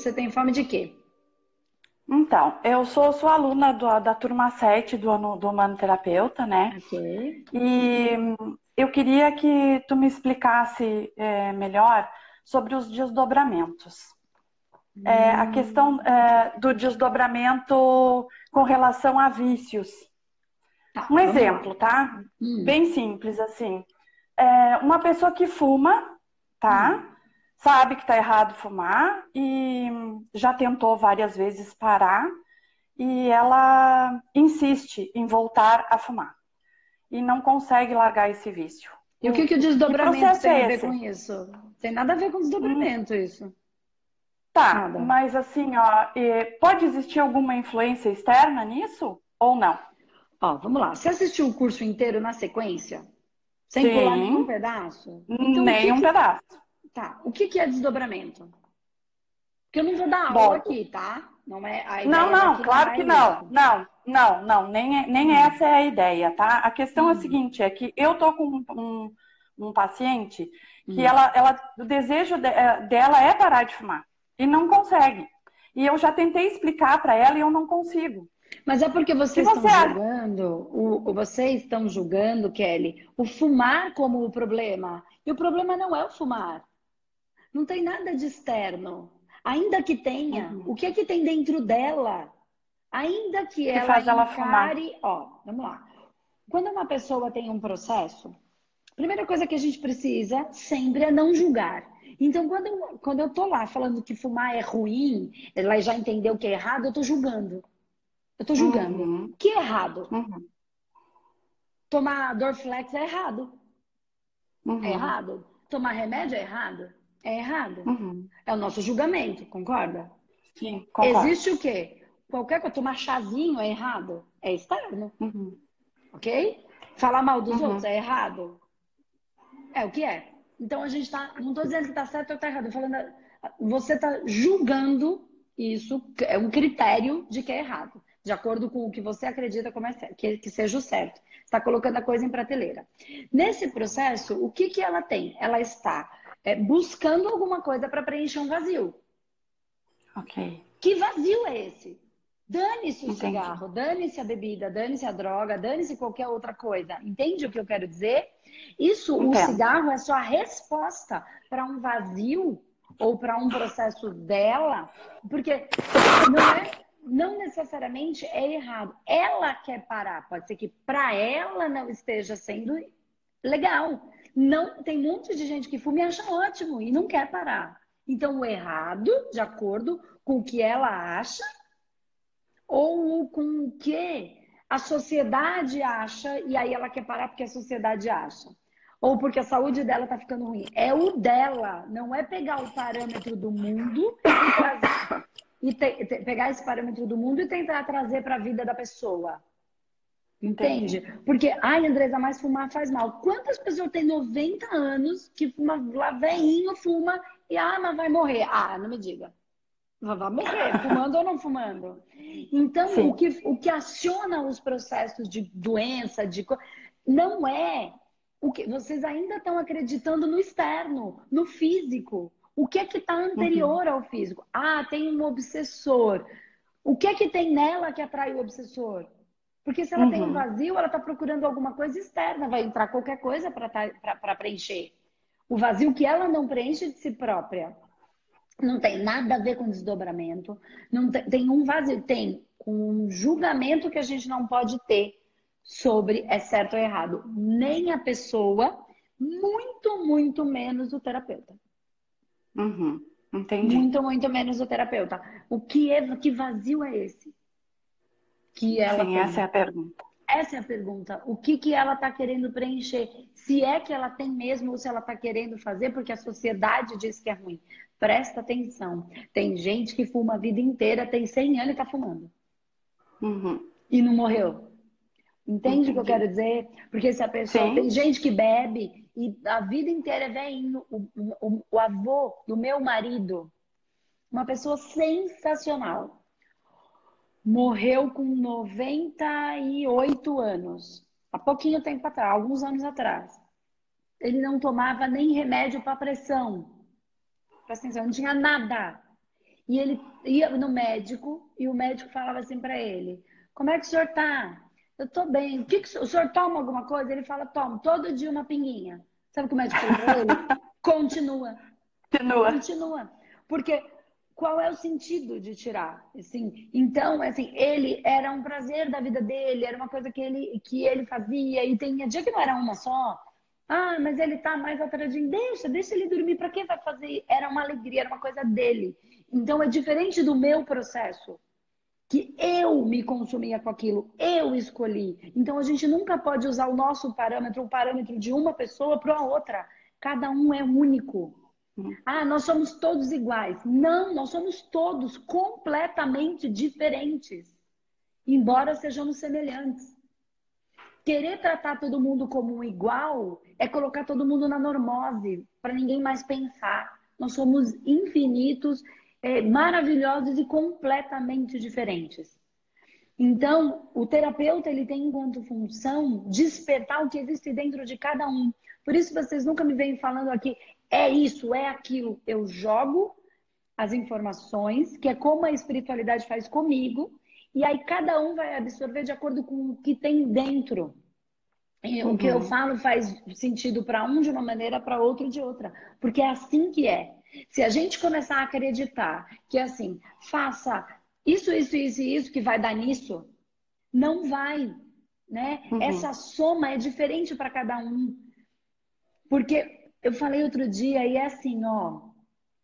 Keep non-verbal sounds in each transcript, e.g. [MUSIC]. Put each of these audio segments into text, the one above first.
você tem fome de quê? Então, eu sou sua aluna do, da turma 7 do, ano, do Humano Terapeuta, né? Ok. E eu queria que tu me explicasse é, melhor sobre os desdobramentos. Hum. É, a questão é, do desdobramento com relação a vícios. Tá, um exemplo, tá? Hum. Bem simples, assim. É, uma pessoa que fuma, tá? Hum. Sabe que tá errado fumar e já tentou várias vezes parar e ela insiste em voltar a fumar e não consegue largar esse vício. E o que, que o desdobramento que tem é a ver com isso? Tem nada a ver com desdobramento, hum. isso. Tá, nada. mas assim, ó, pode existir alguma influência externa nisso ou não? Ó, vamos lá. Você assistiu o curso inteiro na sequência? Sem Sim. pular nenhum pedaço? Então, nenhum que pedaço. Tá. O que, que é desdobramento? Porque eu não vou dar aula Bom, aqui, tá? Não é Não, não, claro que não. Não, não, não. Nem, é, nem hum. essa é a ideia, tá? A questão é a hum. seguinte, é que eu tô com um, um paciente que hum. ela, ela, o desejo de, é, dela é parar de fumar. E não consegue. E eu já tentei explicar para ela e eu não consigo. Mas é porque vocês você estão julgando, o, vocês estão julgando, Kelly, o fumar como o problema. E o problema não é o fumar. Não tem nada de externo. Ainda que tenha, uhum. o que é que tem dentro dela? Ainda que, que ela faz ela encare... fumar. Ó, vamos lá. Quando uma pessoa tem um processo, a primeira coisa que a gente precisa sempre é não julgar. Então, quando eu, quando eu tô lá falando que fumar é ruim, ela já entendeu que é errado, eu tô julgando. Eu tô julgando. Uhum. Que é errado. Uhum. Tomar Dorflex é errado. Uhum. É errado. Tomar remédio é errado. É errado. Uhum. É o nosso julgamento, concorda? Sim, concordo. Existe o quê? Qualquer coisa, tomar chazinho é errado. É externo. Uhum. Ok? Falar mal dos uhum. outros é errado. É o que é. Então a gente tá. Não estou dizendo que está certo ou está errado. falando. Você está julgando isso, é um critério de que é errado de acordo com o que você acredita como é certo, que, que seja o certo. Está colocando a coisa em prateleira. Nesse processo, o que, que ela tem? Ela está é, buscando alguma coisa para preencher um vazio. Ok. Que vazio é esse? Dane-se o Entendi. cigarro, dane-se a bebida, dane-se a droga, dane-se qualquer outra coisa. Entende o que eu quero dizer? Isso, Entendo. o cigarro é só a resposta para um vazio ou para um processo dela, porque não é não necessariamente é errado. Ela quer parar. Pode ser que para ela não esteja sendo legal. Não tem um monte de gente que fuma e acha ótimo e não quer parar. Então, o errado, de acordo com o que ela acha, ou com o que a sociedade acha, e aí ela quer parar porque a sociedade acha. Ou porque a saúde dela está ficando ruim. É o dela, não é pegar o parâmetro do mundo e trazer e te, te, pegar esse parâmetro do mundo e tentar trazer para a vida da pessoa. Entende? Entendi. Porque, ai, Andresa, mais fumar faz mal. Quantas pessoas têm 90 anos que fuma, lá veinho, fuma e, ah, mas vai morrer? Ah, não me diga. Vai morrer, [LAUGHS] fumando ou não fumando. Então, o que, o que aciona os processos de doença, de não é o que vocês ainda estão acreditando no externo, no físico. O que é que está anterior uhum. ao físico? Ah, tem um obsessor. O que é que tem nela que atrai o obsessor? Porque se ela uhum. tem um uhum. vazio, ela está procurando alguma coisa externa, vai entrar qualquer coisa para tá, preencher. O vazio que ela não preenche de si própria. Não tem nada a ver com desdobramento. Não tem, tem um vazio, tem um julgamento que a gente não pode ter sobre é certo ou errado. Nem a pessoa, muito, muito menos o terapeuta. Uhum, entendi. Muito, muito menos o terapeuta. O que é, que vazio é esse? Que ela Sim, essa é a pergunta. Essa é a pergunta. O que, que ela está querendo preencher? Se é que ela tem mesmo ou se ela está querendo fazer porque a sociedade diz que é ruim. Presta atenção. Tem gente que fuma a vida inteira, tem 100 anos e está fumando. Uhum. E não morreu. Entende o que eu quero dizer? Porque se a pessoa. Sim. Tem gente que bebe e a vida inteira é velhinho. O, o, o avô do meu marido, uma pessoa sensacional, morreu com 98 anos. Há pouquinho tempo atrás, alguns anos atrás. Ele não tomava nem remédio para pressão. Presta atenção, não tinha nada. E ele ia no médico e o médico falava assim para ele: Como é que o senhor tá? Eu tô bem. O, que, que o senhor toma alguma coisa? Ele fala: Toma, todo dia uma pinguinha. Sabe o que o médico [LAUGHS] falou pra ele? Continua. Continua. Continua. Porque qual é o sentido de tirar? Assim, então, assim, ele era um prazer da vida dele, era uma coisa que ele, que ele fazia, e tem dia que não era uma só. Ah, mas ele tá mais atrasadinho. Deixa, deixa ele dormir. Para quem vai fazer? Era uma alegria, era uma coisa dele. Então é diferente do meu processo. Que eu me consumia com aquilo, eu escolhi. Então a gente nunca pode usar o nosso parâmetro, o parâmetro de uma pessoa para a outra. Cada um é único. Ah, nós somos todos iguais. Não, nós somos todos completamente diferentes, embora sejamos semelhantes. Querer tratar todo mundo como um igual é colocar todo mundo na normose, para ninguém mais pensar. Nós somos infinitos, é, maravilhosos e completamente diferentes. Então, o terapeuta ele tem enquanto função despertar o que existe dentro de cada um. Por isso vocês nunca me vêm falando aqui, é isso, é aquilo. Eu jogo as informações, que é como a espiritualidade faz comigo, e aí cada um vai absorver de acordo com o que tem dentro. Uhum. O que eu uhum. falo faz sentido para um de uma maneira, para outro de outra. Porque é assim que é. Se a gente começar a acreditar que assim, faça isso, isso, isso e isso que vai dar nisso, não vai. Né? Uhum. Essa soma é diferente para cada um. Porque eu falei outro dia e é assim, ó.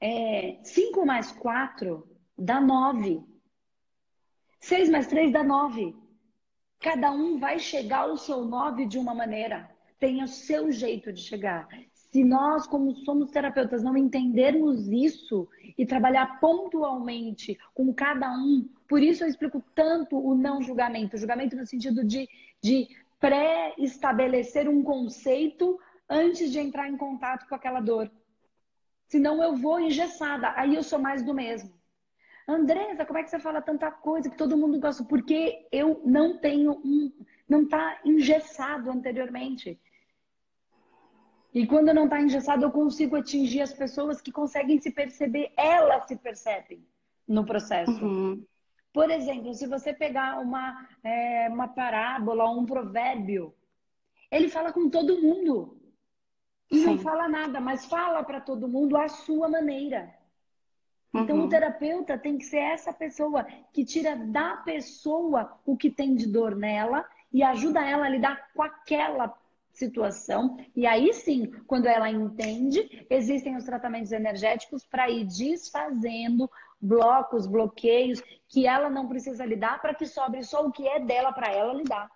É, 5 mais 4 dá 9. 6 mais 3 dá 9. Cada um vai chegar ao seu 9 de uma maneira. Tem o seu jeito de chegar. Se nós, como somos terapeutas, não entendermos isso e trabalhar pontualmente com cada um, por isso eu explico tanto o não julgamento. O julgamento no sentido de, de pré-estabelecer um conceito antes de entrar em contato com aquela dor. Senão eu vou engessada, aí eu sou mais do mesmo. Andresa, como é que você fala tanta coisa que todo mundo gosta? Porque eu não tenho um. Não está engessado anteriormente. E quando não está engessado, eu consigo atingir as pessoas que conseguem se perceber, elas se percebem no processo. Uhum. Por exemplo, se você pegar uma, é, uma parábola, um provérbio, ele fala com todo mundo. E Sim. não fala nada, mas fala para todo mundo a sua maneira. Então, uhum. o terapeuta tem que ser essa pessoa que tira da pessoa o que tem de dor nela e ajuda ela a lidar com aquela situação. E aí sim, quando ela entende, existem os tratamentos energéticos para ir desfazendo blocos, bloqueios que ela não precisa lidar para que sobre só o que é dela para ela lidar.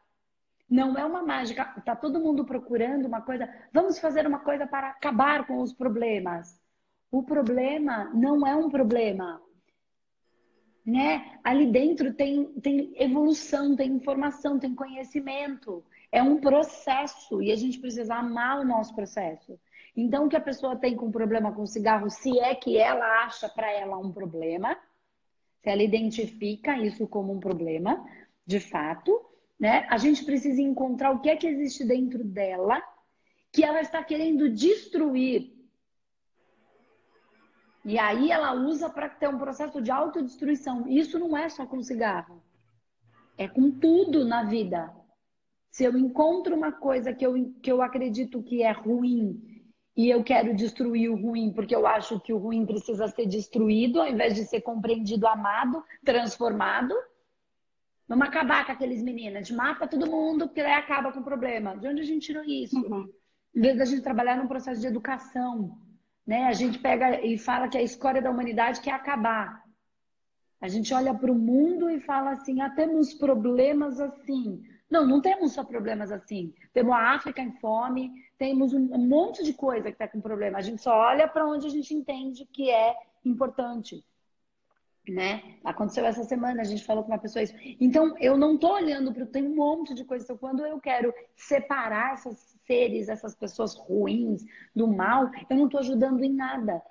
Não é uma mágica. Tá todo mundo procurando uma coisa. Vamos fazer uma coisa para acabar com os problemas. O problema não é um problema. Né? Ali dentro tem, tem evolução, tem informação, tem conhecimento. É um processo e a gente precisa amar o nosso processo. Então, o que a pessoa tem com problema com cigarro, se é que ela acha para ela um problema, se ela identifica isso como um problema, de fato, né? A gente precisa encontrar o que é que existe dentro dela que ela está querendo destruir. E aí ela usa para ter um processo de autodestruição. Isso não é só com cigarro. É com tudo na vida. Se eu encontro uma coisa que eu, que eu acredito que é ruim e eu quero destruir o ruim porque eu acho que o ruim precisa ser destruído ao invés de ser compreendido, amado, transformado, Vamos acabar com aqueles meninos. Mata todo mundo, porque aí acaba com o problema. De onde a gente tirou isso? Uhum. Em vez da gente trabalhar num processo de educação, né? A gente pega e fala que a escória da humanidade quer acabar. A gente olha para o mundo e fala assim: ah, temos problemas assim. Não, não temos só problemas assim. Temos a África em fome, temos um, um monte de coisa que está com problema. A gente só olha para onde a gente entende que é importante né? Aconteceu essa semana, a gente falou com uma pessoa isso. Então, eu não tô olhando para tem um monte de coisa. Então, quando eu quero separar esses seres, essas pessoas ruins do mal, eu não tô ajudando em nada.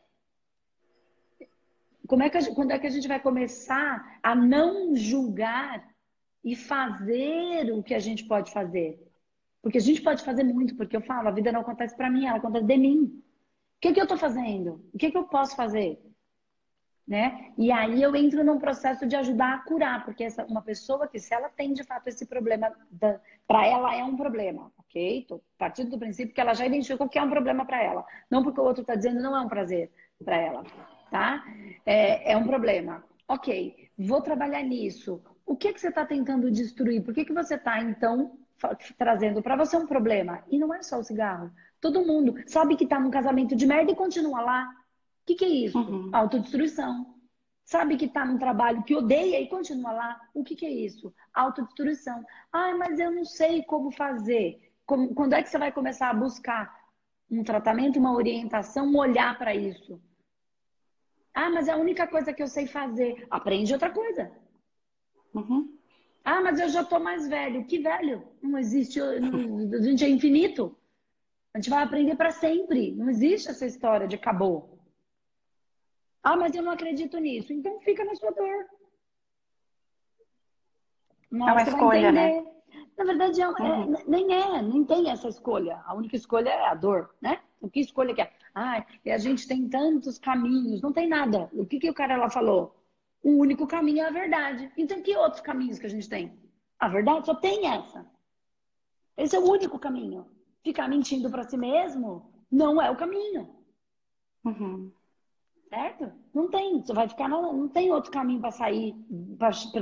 Como é que a, quando é que a gente vai começar a não julgar e fazer o que a gente pode fazer? Porque a gente pode fazer muito, porque eu falo, a vida não acontece para mim, ela acontece de mim. O que, que eu tô fazendo? O que, que eu posso fazer? Né? E aí eu entro num processo de ajudar a curar, porque essa uma pessoa que se ela tem de fato esse problema, para ela é um problema, ok? Tô partindo do princípio que ela já identificou que é um problema para ela, não porque o outro está dizendo não é um prazer para ela, tá? É, é um problema. Ok, vou trabalhar nisso. O que que você está tentando destruir? Por que que você está então trazendo para você um problema? E não é só o cigarro. Todo mundo sabe que está num casamento de merda e continua lá que, que é isso? Uhum. Autodestruição. Sabe que está num trabalho que odeia e continua lá? O que, que é isso? Autodestruição. Ai, mas eu não sei como fazer. Como, quando é que você vai começar a buscar um tratamento, uma orientação, um olhar para isso? Ah, mas é a única coisa que eu sei fazer. Aprende outra coisa. Uhum. Ah, mas eu já tô mais velho. Que velho? Não existe. A gente é infinito. A gente vai aprender para sempre. Não existe essa história de acabou. Ah, mas eu não acredito nisso. Então fica na sua dor. Uma é uma escolha, né? Na verdade, é, é uhum. é, nem é, nem tem essa escolha. A única escolha é a dor, né? O que escolha que é? Ah, a gente tem tantos caminhos, não tem nada. O que, que o cara lá falou? O único caminho é a verdade. Então, que outros caminhos que a gente tem? A verdade só tem essa. Esse é o único caminho. Ficar mentindo para si mesmo não é o caminho. Uhum. Certo? Não tem. Você vai ficar. Não tem outro caminho para sair,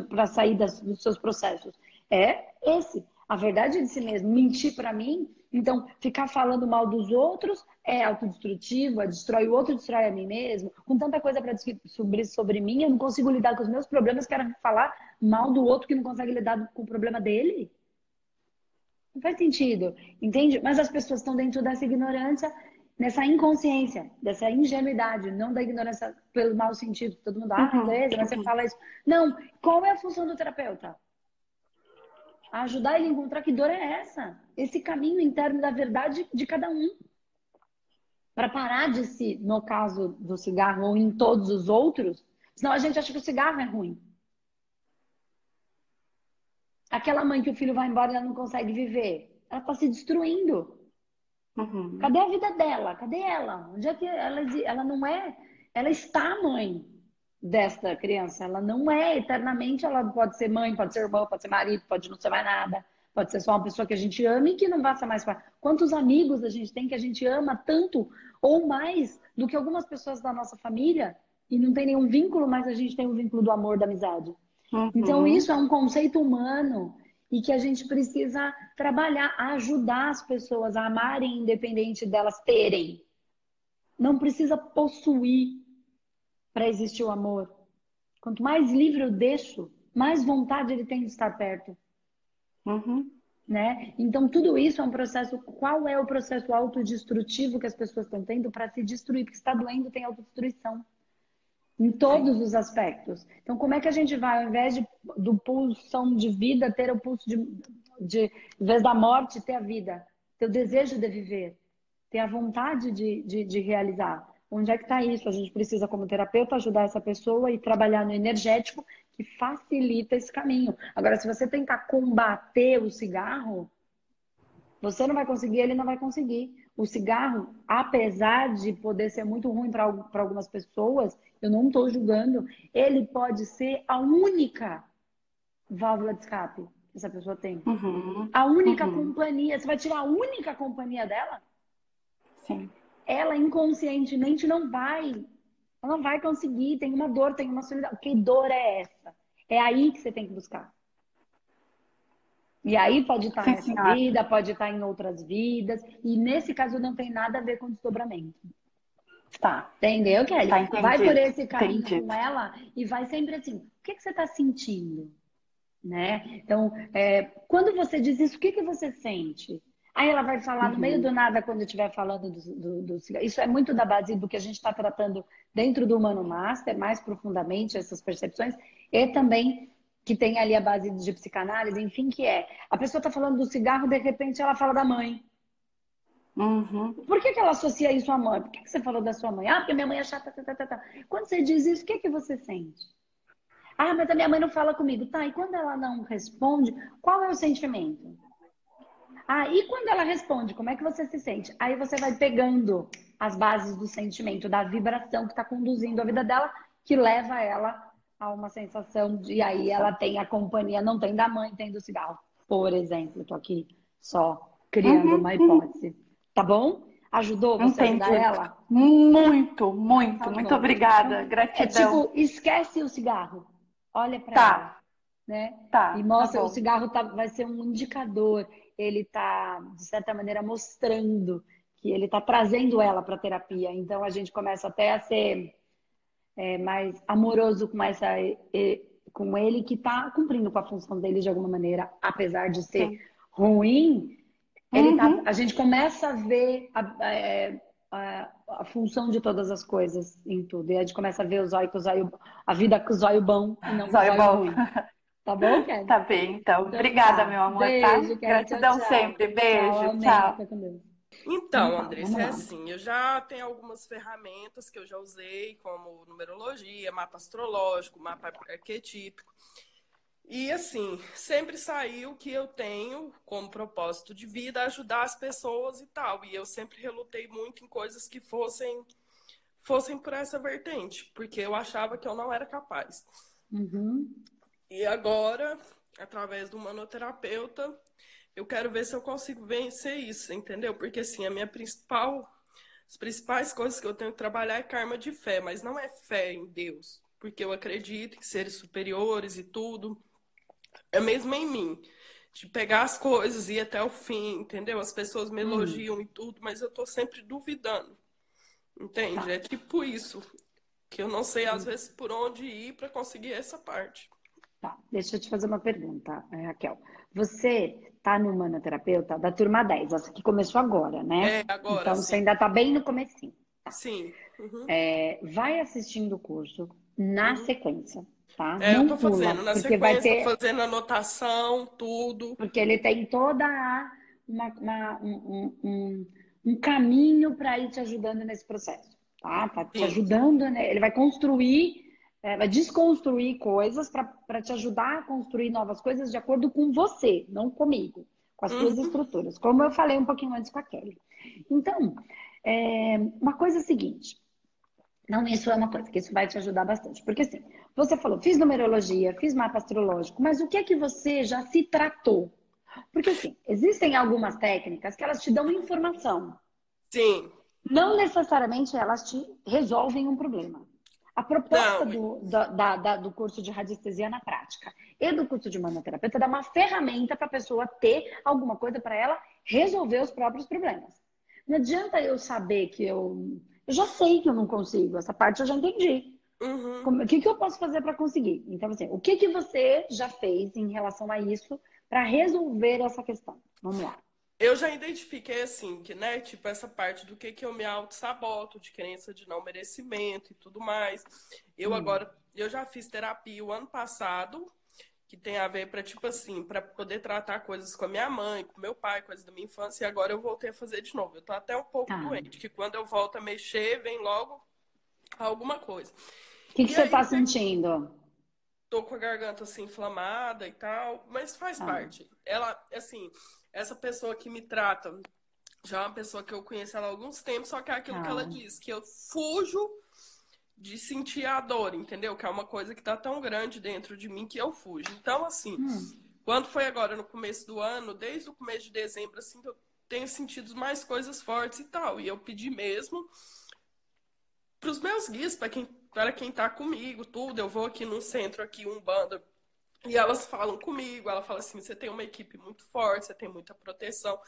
para sair das, dos seus processos. É esse. A verdade é de si mesmo. Mentir para mim. Então, ficar falando mal dos outros é autodestrutivo, é destrói o outro, destrói a mim mesmo. Com tanta coisa para descobrir sobre mim, eu não consigo lidar com os meus problemas, quero falar mal do outro que não consegue lidar com o problema dele. Não faz sentido, entende? Mas as pessoas estão dentro dessa ignorância nessa inconsciência, dessa ingenuidade, não da ignorância pelo mau sentido. Todo mundo, ah, uhum. beleza, mas você fala isso. Não, qual é a função do terapeuta? Ajudar ele a encontrar que dor é essa. Esse caminho interno da verdade de cada um. Para parar de se, no caso do cigarro ou em todos os outros, senão a gente acha que o cigarro é ruim. Aquela mãe que o filho vai embora e ela não consegue viver, ela está se destruindo. Uhum. Cadê a vida dela? Cadê ela? Onde é que ela, ela não é? Ela está mãe desta criança. Ela não é eternamente. Ela pode ser mãe, pode ser irmã, pode ser marido, pode não ser mais nada. Pode ser só uma pessoa que a gente ama e que não vai ser mais. Quantos amigos a gente tem que a gente ama tanto ou mais do que algumas pessoas da nossa família e não tem nenhum vínculo, mas a gente tem o um vínculo do amor, da amizade. Uhum. Então, isso é um conceito humano e que a gente precisa trabalhar, ajudar as pessoas a amarem independente delas terem. Não precisa possuir para existir o amor. Quanto mais livre eu deixo, mais vontade ele tem de estar perto. Uhum. Né? Então, tudo isso é um processo. Qual é o processo autodestrutivo que as pessoas estão tendo para se destruir? Porque está doendo, tem autodestruição em todos os aspectos. Então, como é que a gente vai, ao invés de, do pulsão de vida, ter o pulso de, de, em vez da morte, ter a vida, ter o desejo de viver, ter a vontade de, de, de realizar? Onde é que está isso? A gente precisa, como terapeuta, ajudar essa pessoa e trabalhar no energético que facilita esse caminho. Agora, se você tentar combater o cigarro, você não vai conseguir, ele não vai conseguir. O cigarro, apesar de poder ser muito ruim para algumas pessoas, eu não estou julgando, ele pode ser a única válvula de escape que essa pessoa tem. Uhum. A única uhum. companhia. Você vai tirar a única companhia dela? Sim. Ela inconscientemente não vai. Ela não vai conseguir. Tem uma dor, tem uma solidão. Que dor é essa? É aí que você tem que buscar. E aí pode estar Sim, nessa senhora. vida, pode estar em outras vidas. E nesse caso não tem nada a ver com desdobramento. Tá. Entendeu, Kelly? Tá, vai por esse caminho entendi. com ela e vai sempre assim, o que, que você está sentindo? Né? Então, é, quando você diz isso, o que, que você sente? Aí ela vai falar uhum. no meio do nada quando estiver falando do, do, do, Isso é muito da base do que a gente está tratando dentro do Humano Master, mais profundamente, essas percepções, e também que tem ali a base de psicanálise, enfim, que é a pessoa está falando do cigarro, de repente ela fala da mãe. Uhum. Por que, que ela associa isso à mãe? Por que, que você falou da sua mãe? Ah, porque minha mãe é chata. Tá, tá, tá, tá. Quando você diz isso, o que, que você sente? Ah, mas a minha mãe não fala comigo. Tá, e quando ela não responde, qual é o sentimento? Ah, e quando ela responde, como é que você se sente? Aí você vai pegando as bases do sentimento, da vibração que está conduzindo a vida dela, que leva ela a uma sensação de e aí ela tem a companhia, não tem da mãe, tem do cigarro. Por exemplo, tô aqui só criando uhum, uma hipótese. Tá bom? Ajudou você Entendi. ajudar ela? Muito, muito, tá muito obrigada. Gratidão. É tipo, esquece o cigarro. Olha para tá. ela. Né? Tá, e mostra, tá o cigarro tá, vai ser um indicador. Ele tá, de certa maneira, mostrando que ele tá trazendo ela para terapia. Então a gente começa até a ser é, mais amoroso com essa com ele que está cumprindo com a função dele de alguma maneira, apesar de ser Sim. ruim. Ele tá, uhum. tá, a gente começa a ver a, a, é, a, a, função de todas as coisas em tudo. E a gente começa a ver o zóio com o zóio, a vida com o zóio bom e não com o zóio bom. ruim. Tá bom, [LAUGHS] Kelly? Tá bem, então. então Obrigada, tá. meu amor, Beijo, tá? Gratidão tchau, sempre. Beijo, tchau. tchau. Então, Andressa, é assim, eu já tenho algumas ferramentas que eu já usei, como numerologia, mapa astrológico, mapa arquetípico. E assim, sempre saiu que eu tenho como propósito de vida ajudar as pessoas e tal. E eu sempre relutei muito em coisas que fossem fossem por essa vertente, porque eu achava que eu não era capaz. Uhum. E agora, através do manoterapeuta, eu quero ver se eu consigo vencer isso, entendeu? Porque assim, a minha principal as principais coisas que eu tenho que trabalhar é karma de fé, mas não é fé em Deus, porque eu acredito em seres superiores e tudo. É mesmo em mim, de pegar as coisas e ir até o fim, entendeu? As pessoas me hum. elogiam hum. e tudo, mas eu tô sempre duvidando. Entende? Tá. É tipo isso, que eu não sei às hum. vezes por onde ir para conseguir essa parte. Tá, deixa eu te fazer uma pergunta, eh, Raquel. Você tá no Manoterapeuta da turma 10, essa que começou agora, né? É, agora. Então sim. você ainda tá bem no comecinho. Tá. Sim. Uhum. É, vai assistindo o curso na uhum. sequência, tá? É, Não eu tô pula, fazendo na sequência, vai ter... fazendo anotação, tudo. Porque ele tem toda a, uma, uma, um, um, um caminho para ir te ajudando nesse processo, tá? Tá te sim. ajudando, né? Ele vai construir é, vai desconstruir coisas para te ajudar a construir novas coisas de acordo com você, não comigo, com as suas uhum. estruturas, como eu falei um pouquinho antes com a Kelly. Então, é, uma coisa é a seguinte. Não, isso é uma coisa que isso vai te ajudar bastante. Porque assim, você falou, fiz numerologia, fiz mapa astrológico, mas o que é que você já se tratou? Porque assim, existem algumas técnicas que elas te dão informação. Sim. Não necessariamente elas te resolvem um problema. A proposta do, da, da, do curso de radiestesia na prática e do curso de manoterapeuta é dar uma ferramenta para a pessoa ter alguma coisa para ela resolver os próprios problemas. Não adianta eu saber que eu. Eu já sei que eu não consigo, essa parte eu já entendi. Uhum. Como, o que, que eu posso fazer para conseguir? Então, assim, o que, que você já fez em relação a isso para resolver essa questão? Vamos lá. Eu já identifiquei assim, que, né, tipo, essa parte do que, que eu me auto-saboto, de crença de não merecimento e tudo mais. Eu hum. agora, eu já fiz terapia o ano passado, que tem a ver para tipo assim, para poder tratar coisas com a minha mãe, com meu pai, coisas da minha infância, e agora eu voltei a fazer de novo. Eu tô até um pouco ah. doente, que quando eu volto a mexer, vem logo alguma coisa. O que, que você tá sentindo? Tô com a garganta assim inflamada e tal, mas faz ah. parte. Ela, assim, essa pessoa que me trata já é uma pessoa que eu conheço ela há alguns tempos, só que é aquilo ah. que ela ah. diz, que eu fujo de sentir a dor, entendeu? Que é uma coisa que tá tão grande dentro de mim que eu fujo. Então, assim, hum. quando foi agora no começo do ano, desde o começo de dezembro, assim, eu tenho sentido mais coisas fortes e tal. E eu pedi mesmo pros meus guias, para quem, para quem tá comigo, tudo. Eu vou aqui no centro, aqui, um bando e elas falam comigo, ela fala assim: você tem uma equipe muito forte, você tem muita proteção.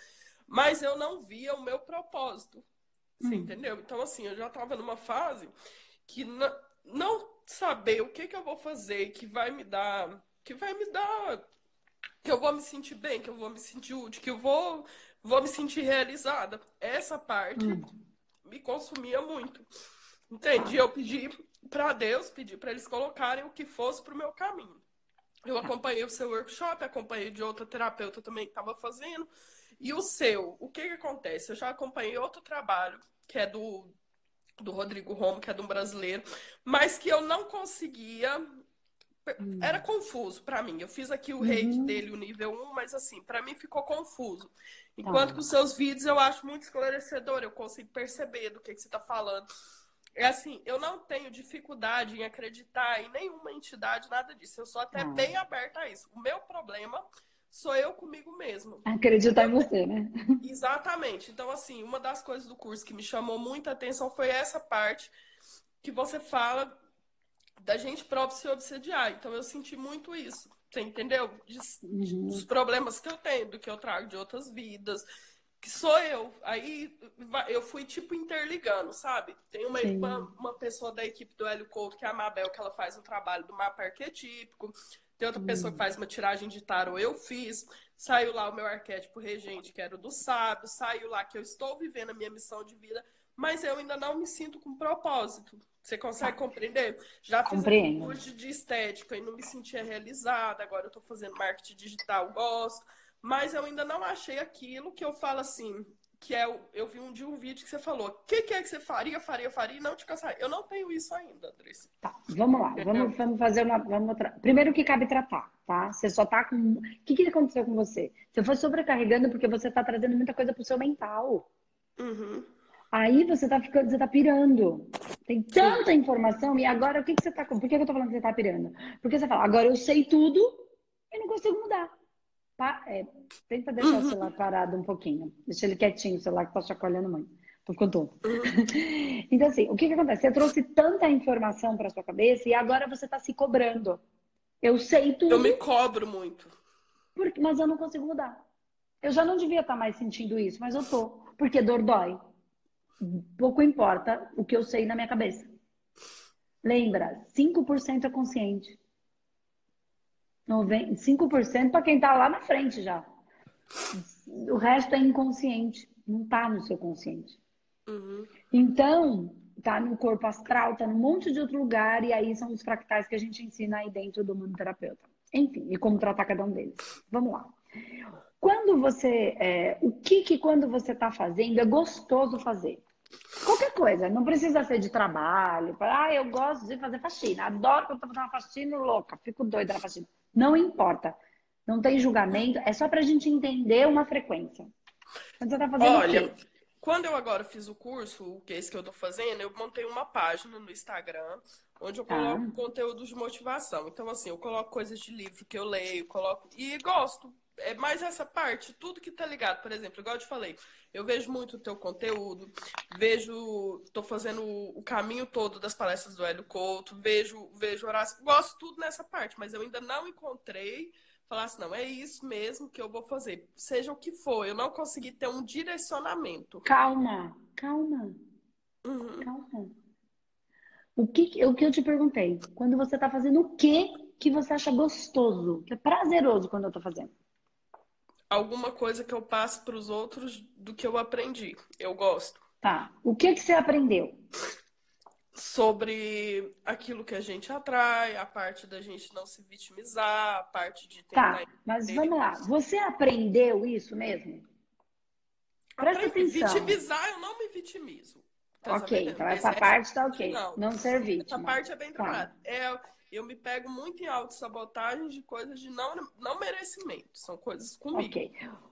Mas eu não via o meu propósito. Você hum. entendeu? Então, assim, eu já estava numa fase que não saber o que, que eu vou fazer que vai me dar. Que vai me dar. Que eu vou me sentir bem, que eu vou me sentir útil, que eu vou, vou me sentir realizada. Essa parte hum. me consumia muito. Entende? Eu pedi para Deus, pedi para eles colocarem o que fosse para o meu caminho. Eu acompanhei o seu workshop, acompanhei de outra terapeuta também que estava fazendo. E o seu, o que, que acontece? Eu já acompanhei outro trabalho, que é do, do Rodrigo Romo, que é de um brasileiro, mas que eu não conseguia. Hum. Era confuso para mim. Eu fiz aqui o uhum. dele, o nível 1, mas assim, para mim ficou confuso. Enquanto ah. que os seus vídeos eu acho muito esclarecedor, eu consigo perceber do que, que você está falando. É assim, eu não tenho dificuldade em acreditar em nenhuma entidade, nada disso. Eu sou até não. bem aberta a isso. O meu problema sou eu comigo mesmo. Acreditar em você, né? Exatamente. Então, assim, uma das coisas do curso que me chamou muita atenção foi essa parte que você fala da gente próprio se obsediar. Então, eu senti muito isso. Você entendeu? De, uhum. Dos problemas que eu tenho, do que eu trago de outras vidas, que sou eu. Aí eu fui tipo interligando, sabe? Tem uma, uma, uma, pessoa da equipe do Hélio Couto, que é a Mabel, que ela faz um trabalho do mapa arquetípico. Tem outra pessoa que faz uma tiragem de tarot, eu fiz. Saiu lá o meu arquétipo regente, que era o do sábio. Saiu lá que eu estou vivendo a minha missão de vida, mas eu ainda não me sinto com propósito. Você consegue tá. compreender? Já fiz um curso de estética e não me sentia realizada. Agora eu estou fazendo marketing digital, gosto. Mas eu ainda não achei aquilo que eu falo assim, que é eu vi um dia um vídeo que você falou, o que, que, é que você faria, faria, faria e não te cansar. Eu não tenho isso ainda, Andressa. Tá, vamos lá, [LAUGHS] vamos, vamos fazer uma. Vamos tra... Primeiro o que cabe tratar, tá? Você só tá com. O que, que aconteceu com você? Você foi sobrecarregando porque você tá trazendo muita coisa pro seu mental. Uhum. Aí você tá ficando, você tá pirando. Tem tanta informação, e agora o que, que você tá. Por que eu tô falando que você tá pirando? Porque você fala, agora eu sei tudo e não consigo mudar. Pa, é, tenta deixar uhum. o celular parado um pouquinho. Deixa ele quietinho, o celular que tá chacoalhando muito. Tô ficando tonto. Uhum. [LAUGHS] então, assim, o que que acontece? Você trouxe tanta informação para sua cabeça e agora você tá se cobrando. Eu sei tudo. Eu me cobro muito. Porque, mas eu não consigo mudar. Eu já não devia estar tá mais sentindo isso, mas eu tô. Porque dor dói. Pouco importa o que eu sei na minha cabeça. Lembra, 5% é consciente. 5% para quem está lá na frente já. O resto é inconsciente, não está no seu consciente. Uhum. Então, tá no corpo astral, tá num monte de outro lugar, e aí são os fractais que a gente ensina aí dentro do mundo terapeuta. Enfim, e como tratar cada um deles. Vamos lá. Quando você. É, o que que quando você está fazendo é gostoso fazer? Qualquer coisa, não precisa ser de trabalho. Ah, eu gosto de fazer faxina, adoro quando estou fazendo uma faxina louca, fico doida na faxina. Não importa. Não tem julgamento, é só para a gente entender uma frequência. Quando você tá fazendo Olha, quando eu agora fiz o curso, o que é esse que eu estou fazendo, eu montei uma página no Instagram onde eu tá. coloco ah. conteúdo de motivação. Então, assim, eu coloco coisas de livro que eu leio, coloco. E gosto. É mais essa parte, tudo que tá ligado. Por exemplo, igual eu te falei, eu vejo muito o teu conteúdo, vejo, tô fazendo o caminho todo das palestras do Hélio Couto, vejo, vejo Horácio, gosto tudo nessa parte, mas eu ainda não encontrei falar assim, não, é isso mesmo que eu vou fazer, seja o que for, eu não consegui ter um direcionamento. Calma, calma, uhum. calma. O que, o que eu te perguntei, quando você tá fazendo o que que você acha gostoso, que é prazeroso quando eu tô fazendo? Alguma coisa que eu passo para os outros do que eu aprendi. Eu gosto. Tá. O que que você aprendeu? Sobre aquilo que a gente atrai, a parte da gente não se vitimizar, a parte de tentar. Tá, mas vamos lá. Você aprendeu isso mesmo? Presta atenção. Vitimizar, eu não me vitimizo. Tá ok, sabendo? então essa, essa parte tá ok. Não, não ser vítima. Essa parte é bem tá. Tá. É, eu me pego muito em autossabotagem de coisas de não, não merecimento. São coisas comigo. Ok.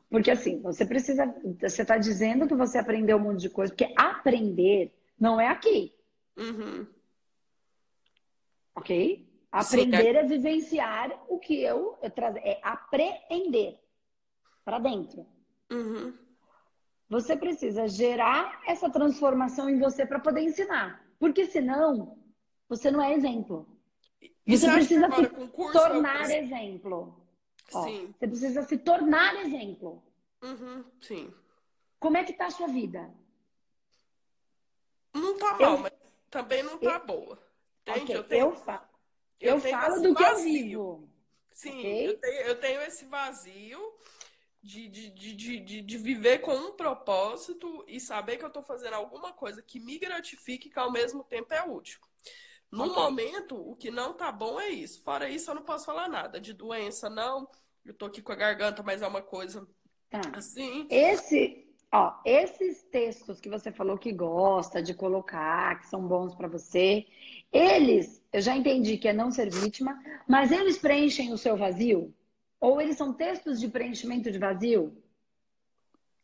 Porque assim, você precisa. Você está dizendo que você aprendeu um monte de coisa, porque aprender não é aqui. Uhum. Ok? Aprender Sim, é... é vivenciar o que eu, eu trazer. É apreender para dentro. Uhum. Você precisa gerar essa transformação em você para poder ensinar. Porque senão, você não é exemplo. Você, você precisa se tornar exemplo. Ó, sim. Você precisa se tornar exemplo. Uhum, sim. Como é que tá a sua vida? Não tá mal, eu... mas também não tá eu... boa. Entende? Okay. Eu, tenho... eu, fa... eu, eu falo do que eu vivo. Sim, okay? eu, tenho, eu tenho esse vazio de, de, de, de, de viver com um propósito e saber que eu tô fazendo alguma coisa que me gratifique, que ao mesmo tempo é útil. No momento, o que não tá bom é isso. Fora isso, eu não posso falar nada. De doença, não. Eu tô aqui com a garganta, mas é uma coisa tá. assim. Esse, ó, esses textos que você falou que gosta de colocar, que são bons para você, eles, eu já entendi que é não ser vítima, mas eles preenchem o seu vazio? Ou eles são textos de preenchimento de vazio?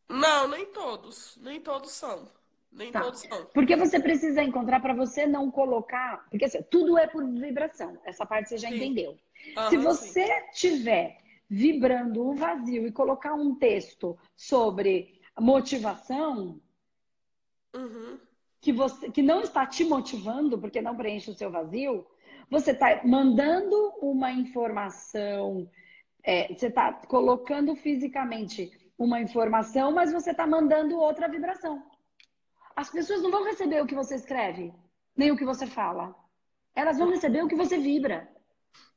Não, nem todos. Nem todos são. Nem tá. todos são. Porque você precisa encontrar para você não colocar. Porque assim, tudo é por vibração. Essa parte você já sim. entendeu. Uhum, Se você sim. tiver vibrando o vazio e colocar um texto sobre motivação, uhum. que, você, que não está te motivando, porque não preenche o seu vazio, você está mandando uma informação, é, você está colocando fisicamente uma informação, mas você está mandando outra vibração. As pessoas não vão receber o que você escreve, nem o que você fala. Elas vão receber o que você vibra.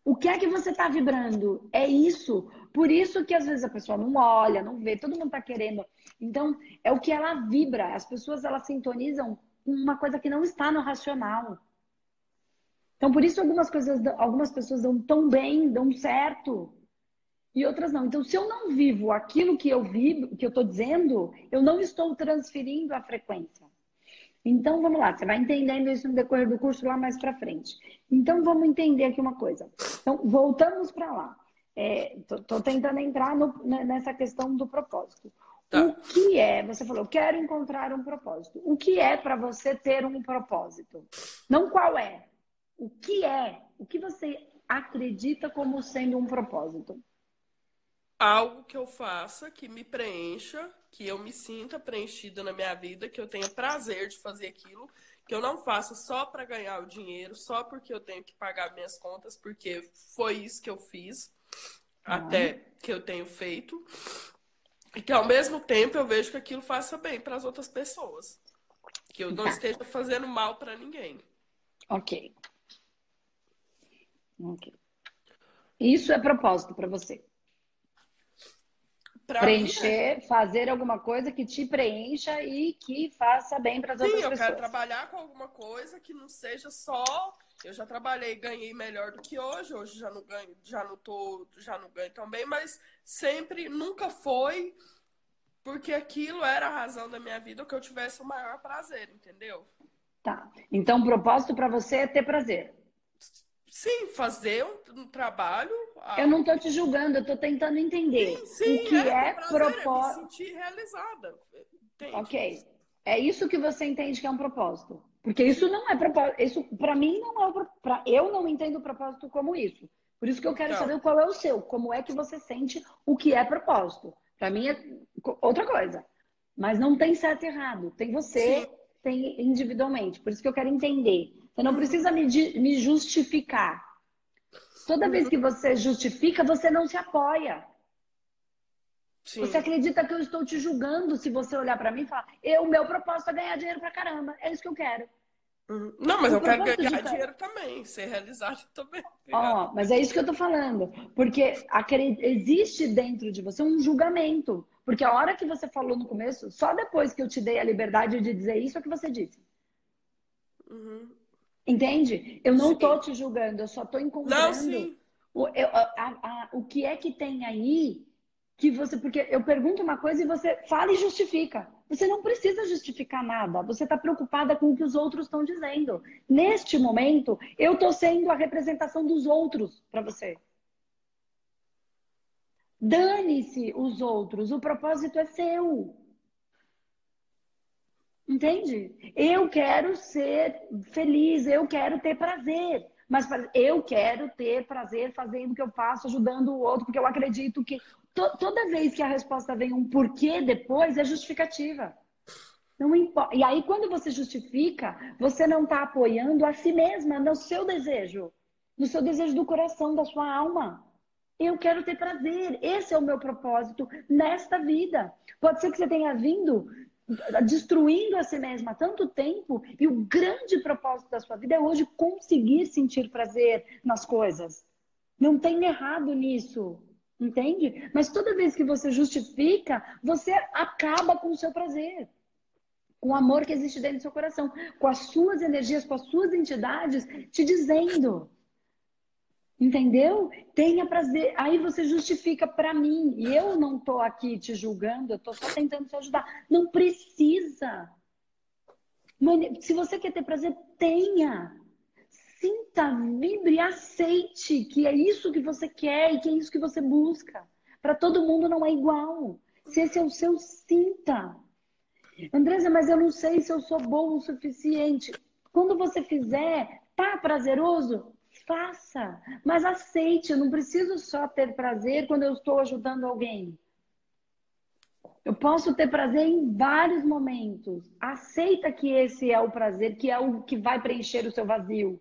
O que é que você está vibrando? É isso. Por isso que às vezes a pessoa não olha, não vê, todo mundo está querendo. Então, é o que ela vibra. As pessoas elas sintonizam com uma coisa que não está no racional. Então, por isso algumas coisas, algumas pessoas dão tão bem, dão certo, e outras não. Então, se eu não vivo aquilo que eu vivo, que eu estou dizendo, eu não estou transferindo a frequência. Então, vamos lá, você vai entendendo isso no decorrer do curso lá mais para frente. Então, vamos entender aqui uma coisa. Então, voltamos para lá. Estou é, tentando entrar no, nessa questão do propósito. Tá. O que é, você falou, quero encontrar um propósito. O que é para você ter um propósito? Não qual é. O que é? O que você acredita como sendo um propósito? Algo que eu faça que me preencha, que eu me sinta preenchida na minha vida, que eu tenha prazer de fazer aquilo, que eu não faça só para ganhar o dinheiro, só porque eu tenho que pagar minhas contas, porque foi isso que eu fiz, uhum. até que eu tenho feito. E que ao mesmo tempo eu vejo que aquilo faça bem para as outras pessoas. Que eu não tá. esteja fazendo mal para ninguém. Ok. Ok. Isso é propósito para você. Pra preencher, fazer alguma coisa que te preencha e que faça bem para as outras pessoas. Sim, eu quero trabalhar com alguma coisa que não seja só. Eu já trabalhei e ganhei melhor do que hoje. Hoje já não ganho, já não tô, já não ganho tão bem, mas sempre, nunca foi porque aquilo era a razão da minha vida que eu tivesse o maior prazer, entendeu? Tá. Então, o propósito para você é ter prazer. Sim, fazer um, um trabalho. Eu não estou te julgando, eu estou tentando entender sim, sim, o que é, é propósito. É me sentir realizada. Entende? Ok. É isso que você entende que é um propósito. Porque isso não é propósito. Isso, para mim, não é. Pra, eu não entendo o propósito como isso. Por isso que eu quero então. saber qual é o seu. Como é que você sente o que é propósito. Para mim é outra coisa. Mas não tem certo e errado. Tem você, sim. tem individualmente. Por isso que eu quero entender. Você não precisa me, me justificar. Toda vez que você justifica, você não se apoia. Sim. Você acredita que eu estou te julgando se você olhar para mim e falar, eu, meu propósito é ganhar dinheiro pra caramba. É isso que eu quero. Uhum. Não, mas o eu quero ganhar de... dinheiro também, ser realizado [LAUGHS] também. Ó, oh, mas é isso que eu tô falando. Porque existe dentro de você um julgamento. Porque a hora que você falou no começo, só depois que eu te dei a liberdade de dizer isso é que você disse. Uhum. Entende? Eu não estou te julgando, eu só estou encontrando o, eu, a, a, o que é que tem aí que você. Porque eu pergunto uma coisa e você fala e justifica. Você não precisa justificar nada. Você está preocupada com o que os outros estão dizendo. Neste momento, eu estou sendo a representação dos outros para você. Dane-se os outros. O propósito é seu. Entende? Eu quero ser feliz, eu quero ter prazer. Mas eu quero ter prazer fazendo o que eu faço, ajudando o outro, porque eu acredito que to toda vez que a resposta vem um porquê depois, é justificativa. Não importa. E aí, quando você justifica, você não está apoiando a si mesma no seu desejo, no seu desejo do coração, da sua alma. Eu quero ter prazer. Esse é o meu propósito nesta vida. Pode ser que você tenha vindo destruindo a si mesma há tanto tempo e o grande propósito da sua vida é hoje conseguir sentir prazer nas coisas. Não tem errado nisso, entende? Mas toda vez que você justifica, você acaba com o seu prazer. Com o amor que existe dentro do seu coração, com as suas energias, com as suas entidades te dizendo: Entendeu? Tenha prazer. Aí você justifica para mim. E eu não tô aqui te julgando, eu tô só tentando te ajudar. Não precisa. Se você quer ter prazer, tenha. Sinta, vibre, aceite que é isso que você quer e que é isso que você busca. Para todo mundo não é igual. Se esse é o seu, sinta. Andresa, mas eu não sei se eu sou boa o suficiente. Quando você fizer, tá prazeroso? Faça, mas aceite. Eu não preciso só ter prazer quando eu estou ajudando alguém. Eu posso ter prazer em vários momentos. Aceita que esse é o prazer, que é o que vai preencher o seu vazio.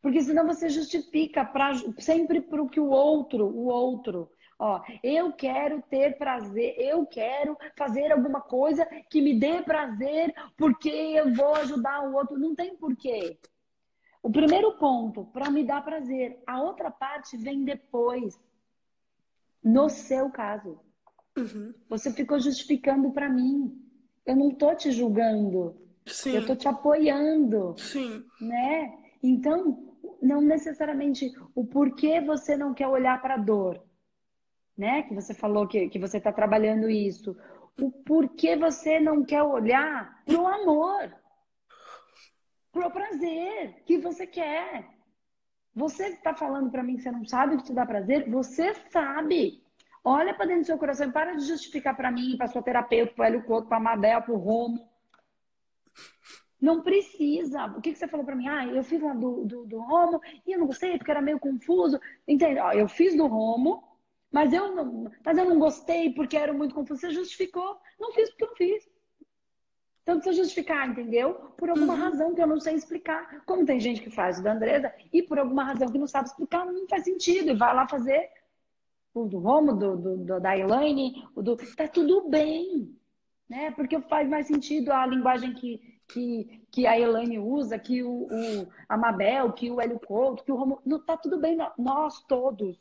Porque senão você justifica pra, sempre para o que o outro, o outro. Ó, eu quero ter prazer, eu quero fazer alguma coisa que me dê prazer porque eu vou ajudar o outro. Não tem porquê. O primeiro ponto, para me dar prazer. A outra parte vem depois. No seu caso. Uhum. Você ficou justificando para mim. Eu não tô te julgando. Sim. Eu tô te apoiando. Sim. Né? Então, não necessariamente o porquê você não quer olhar para a dor, né? Que você falou que, que você está trabalhando isso. O porquê você não quer olhar para o amor, para o prazer que você quer. Você está falando para mim que você não sabe o que te dá prazer? Você sabe. Olha para dentro do seu coração e para de justificar para mim, para sua terapeuta, para o Hélio Couto, para a Mabel, para o Romo. Não precisa. O que, que você falou para mim? Ah, eu fiz lá do, do, do, Romo e eu não gostei porque era meio confuso. Entende? Ó, eu fiz do Romo, mas eu, não, mas eu não gostei porque era muito confuso. Você justificou. Não fiz porque eu não fiz. Então precisa justificar, entendeu? Por alguma uhum. razão que eu não sei explicar. Como tem gente que faz o da Andresa e por alguma razão que não sabe explicar, não faz sentido. E vai lá fazer o do Romo, do, do, do, da Elaine, o do. Tá tudo bem. Né? Porque faz mais sentido a linguagem que, que, que a Elaine usa, que o, o a Mabel, que o Hélio Couto, que o Romo. Não, tá tudo bem, nós todos.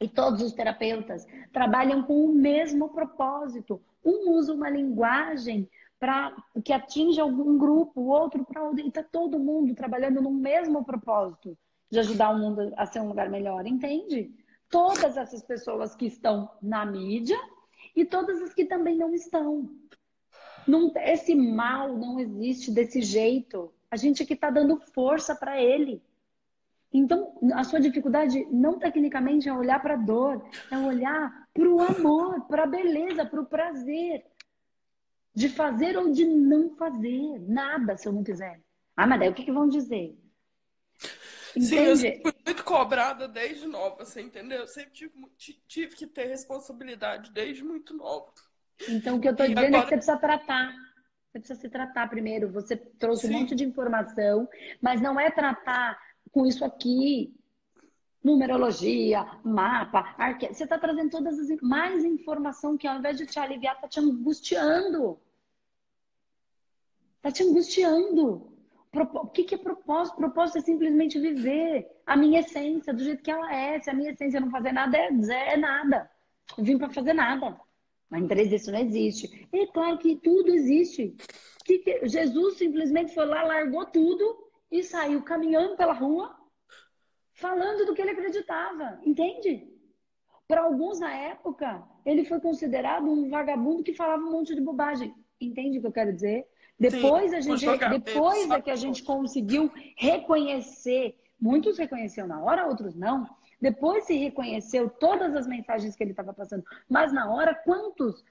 E todos os terapeutas trabalham com o mesmo propósito. Um usa uma linguagem para que atinja algum grupo, outro para outro. E está todo mundo trabalhando no mesmo propósito de ajudar o mundo a ser um lugar melhor, entende? todas essas pessoas que estão na mídia e todas as que também não estão. Não, esse mal não existe desse jeito. A gente aqui está dando força para ele. Então, a sua dificuldade não tecnicamente é olhar para a dor, é olhar para o amor, para a beleza, para o prazer. De fazer ou de não fazer. Nada, se eu não quiser. Ah, mas daí o que, que vão dizer? Sim, eu fui muito cobrada desde nova, você entendeu? Eu sempre tive, tive que ter responsabilidade desde muito nova. Então, o que eu tô e dizendo agora... é que você precisa tratar. Você precisa se tratar primeiro. Você trouxe Sim. um monte de informação, mas não é tratar com isso aqui. Numerologia, mapa, arque... Você está trazendo todas as mais informação que ao invés de te aliviar, está te angustiando. Está te angustiando. O que é propósito? Propósito é simplesmente viver a minha essência do jeito que ela é. Se a minha essência não fazer nada, é, é nada. Eu vim para fazer nada. Mas em três isso não existe. É claro que tudo existe. Que Jesus simplesmente foi lá, largou tudo e saiu caminhando pela rua, falando do que ele acreditava. Entende? Para alguns na época, ele foi considerado um vagabundo que falava um monte de bobagem. Entende o que eu quero dizer? Depois, Sim, a gente, depois é que a gente conseguiu reconhecer, muitos reconheceram na hora, outros não. Depois se reconheceu todas as mensagens que ele estava passando. Mas na hora, quantos?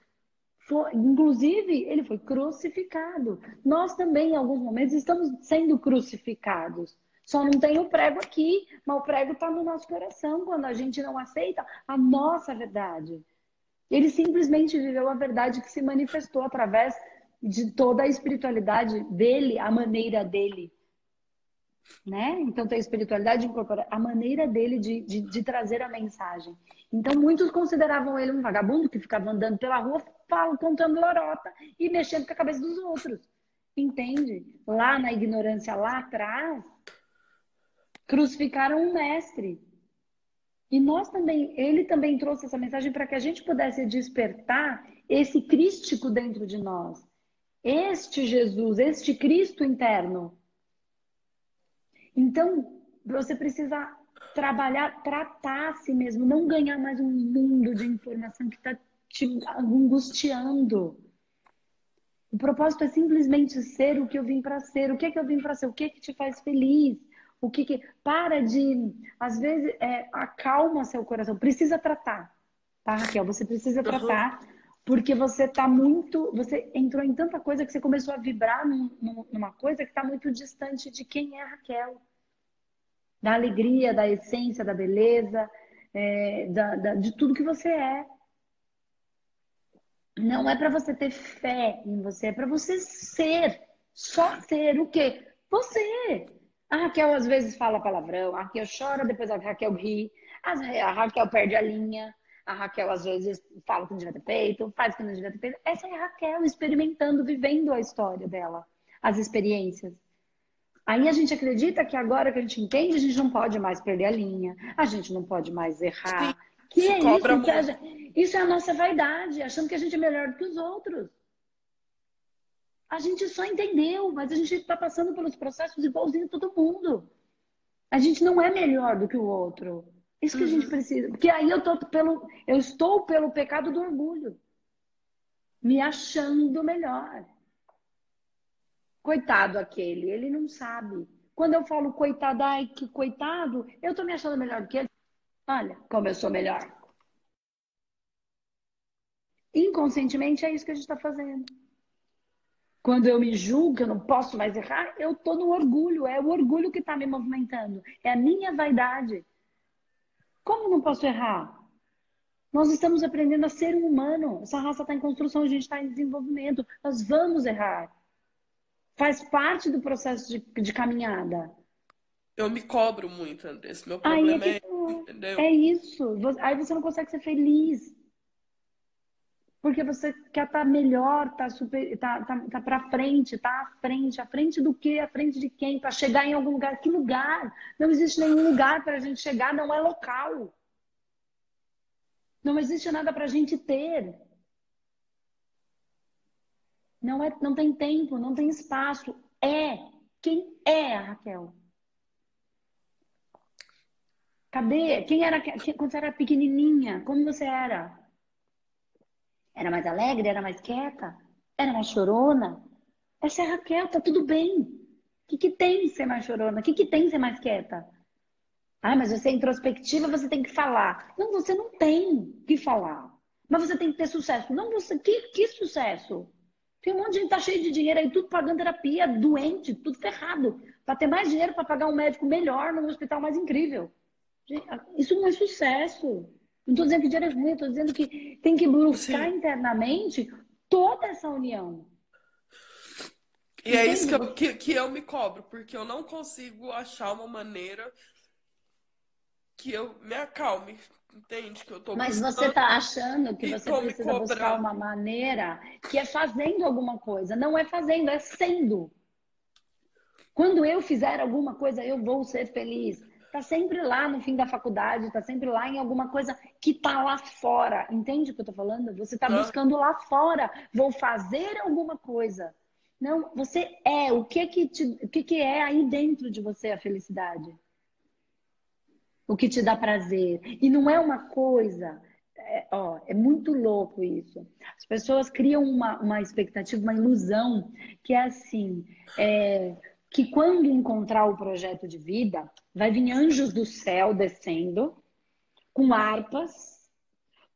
Foi, inclusive, ele foi crucificado. Nós também, em alguns momentos, estamos sendo crucificados. Só não tem o prego aqui, mas o prego está no nosso coração quando a gente não aceita a nossa verdade. Ele simplesmente viveu a verdade que se manifestou através de toda a espiritualidade dele, a maneira dele. Né? Então tem a espiritualidade incorporada, a maneira dele de, de, de, trazer a mensagem. Então muitos consideravam ele um vagabundo que ficava andando pela rua, fala, contando lorota e mexendo com a cabeça dos outros. Entende? Lá na ignorância, lá atrás, crucificaram um mestre. E nós também, ele também trouxe essa mensagem para que a gente pudesse despertar esse crístico dentro de nós este Jesus, este Cristo interno. Então, você precisa trabalhar, tratar a si mesmo, não ganhar mais um mundo de informação que está te angustiando. O propósito é simplesmente ser o que eu vim para ser. O que é que eu vim para ser? O que é que te faz feliz? O que que para de, às vezes, é, acalma seu coração. Precisa tratar, tá, Raquel? Você precisa tratar Porque você tá muito. Você entrou em tanta coisa que você começou a vibrar num, numa coisa que está muito distante de quem é a Raquel. Da alegria, da essência, da beleza, é, da, da, de tudo que você é. Não é para você ter fé em você, é para você ser. Só ser o quê? Você. A Raquel às vezes fala palavrão, a Raquel chora, depois a Raquel ri, a Raquel perde a linha, a Raquel às vezes fala que não devia ter feito, faz que não devia ter feito. Essa é a Raquel experimentando, vivendo a história dela, as experiências. Aí a gente acredita que agora que a gente entende, a gente não pode mais perder a linha, a gente não pode mais errar. Sim, que é isso? Gente, isso é a nossa vaidade, achando que a gente é melhor do que os outros. A gente só entendeu, mas a gente está passando pelos processos igualzinho todo mundo. A gente não é melhor do que o outro. Isso que uhum. a gente uhum. precisa. Porque aí eu tô pelo, eu estou pelo pecado do orgulho, me achando melhor. Coitado aquele, ele não sabe. Quando eu falo coitado, ai que coitado, eu tô me achando melhor do que ele. Olha como eu sou melhor. Inconscientemente é isso que a gente está fazendo. Quando eu me julgo, que eu não posso mais errar, eu tô no orgulho. É o orgulho que está me movimentando. É a minha vaidade. Como não posso errar? Nós estamos aprendendo a ser um humano. Essa raça está em construção, a gente está em desenvolvimento. Nós vamos errar. Faz parte do processo de, de caminhada. Eu me cobro muito, Andressa. Meu problema Aí é, que, é, é isso. Aí você não consegue ser feliz. Porque você quer estar tá melhor, tá super, tá, tá, tá para frente, tá à frente, à frente do quê? À frente de quem? Para chegar em algum lugar. Que lugar? Não existe nenhum lugar para a gente chegar, não é local. Não existe nada para a gente ter. Não, é, não tem tempo, não tem espaço. É. Quem é a Raquel? Cadê? Quem era quando você era pequenininha? Como você era? Era mais alegre? Era mais quieta? Era mais chorona? Essa é a Raquel, tá tudo bem. O que, que tem ser mais chorona? O que, que tem ser mais quieta? Ah, mas você é introspectiva, você tem que falar. Não, você não tem que falar. Mas você tem que ter sucesso. Não, você. Que, que sucesso? Tem um monte de gente que tá cheio de dinheiro aí, tudo pagando terapia, doente, tudo ferrado. Para ter mais dinheiro para pagar um médico melhor num hospital mais incrível. Isso não é sucesso. Não estou dizendo que dinheiro é ruim, estou dizendo que tem que buscar Sim. internamente toda essa união. E é isso que eu, que, que eu me cobro, porque eu não consigo achar uma maneira que eu me acalme. Entende? Que eu tô Mas você está achando que você precisa buscar uma maneira que é fazendo alguma coisa. Não é fazendo, é sendo. Quando eu fizer alguma coisa, eu vou ser feliz. Tá sempre lá no fim da faculdade, tá sempre lá em alguma coisa que tá lá fora. Entende o que eu tô falando? Você tá buscando lá fora. Vou fazer alguma coisa. Não, você é. O que que, te, o que que é aí dentro de você a felicidade? O que te dá prazer. E não é uma coisa. É, ó, é muito louco isso. As pessoas criam uma, uma expectativa, uma ilusão, que é assim: é, que quando encontrar o projeto de vida, vai vir anjos do céu descendo, com harpas,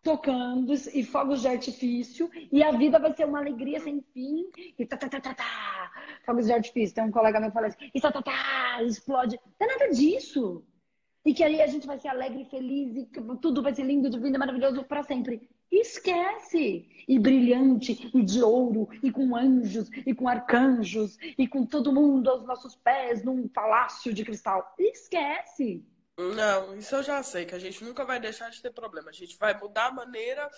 tocando e fogos de artifício, e a vida vai ser uma alegria sem fim, e tá, tá, tá, tá, tá. Fogos de artifício. Tem um colega meu que fala assim, e tá, tá, tá, explode. Não é nada disso. E que aí a gente vai ser alegre e feliz, e tudo vai ser lindo, divino maravilhoso para sempre. Esquece! E brilhante, e de ouro, e com anjos, e com arcanjos, e com todo mundo aos nossos pés num palácio de cristal. Esquece! Não, isso eu já sei, que a gente nunca vai deixar de ter problema. A gente vai mudar a maneira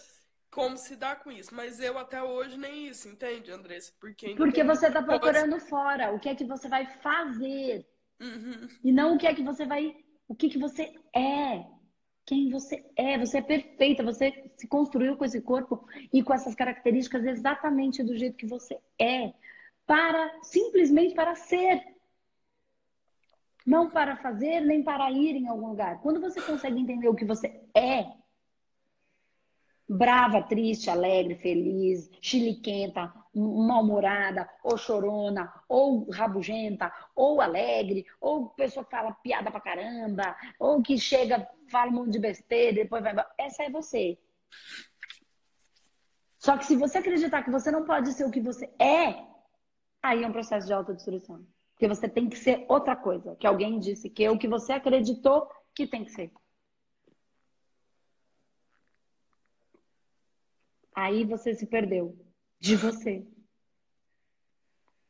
como se dá com isso. Mas eu até hoje nem isso, entende, Andressa? Porque, Porque você está procurando fora o que é que você vai fazer. Uhum. E não o que é que você vai. O que, que você é quem você é. Você é perfeita, você se construiu com esse corpo e com essas características exatamente do jeito que você é, para simplesmente para ser. Não para fazer, nem para ir em algum lugar. Quando você consegue entender o que você é, brava, triste, alegre, feliz, chiliquenta, mal-humorada, ou chorona, ou rabugenta, ou alegre, ou pessoa que fala piada pra caramba, ou que chega, fala um monte de besteira, depois vai. Essa é você. Só que se você acreditar que você não pode ser o que você é, aí é um processo de autodestruição. Porque você tem que ser outra coisa, que alguém disse que é o que você acreditou que tem que ser. Aí você se perdeu de você.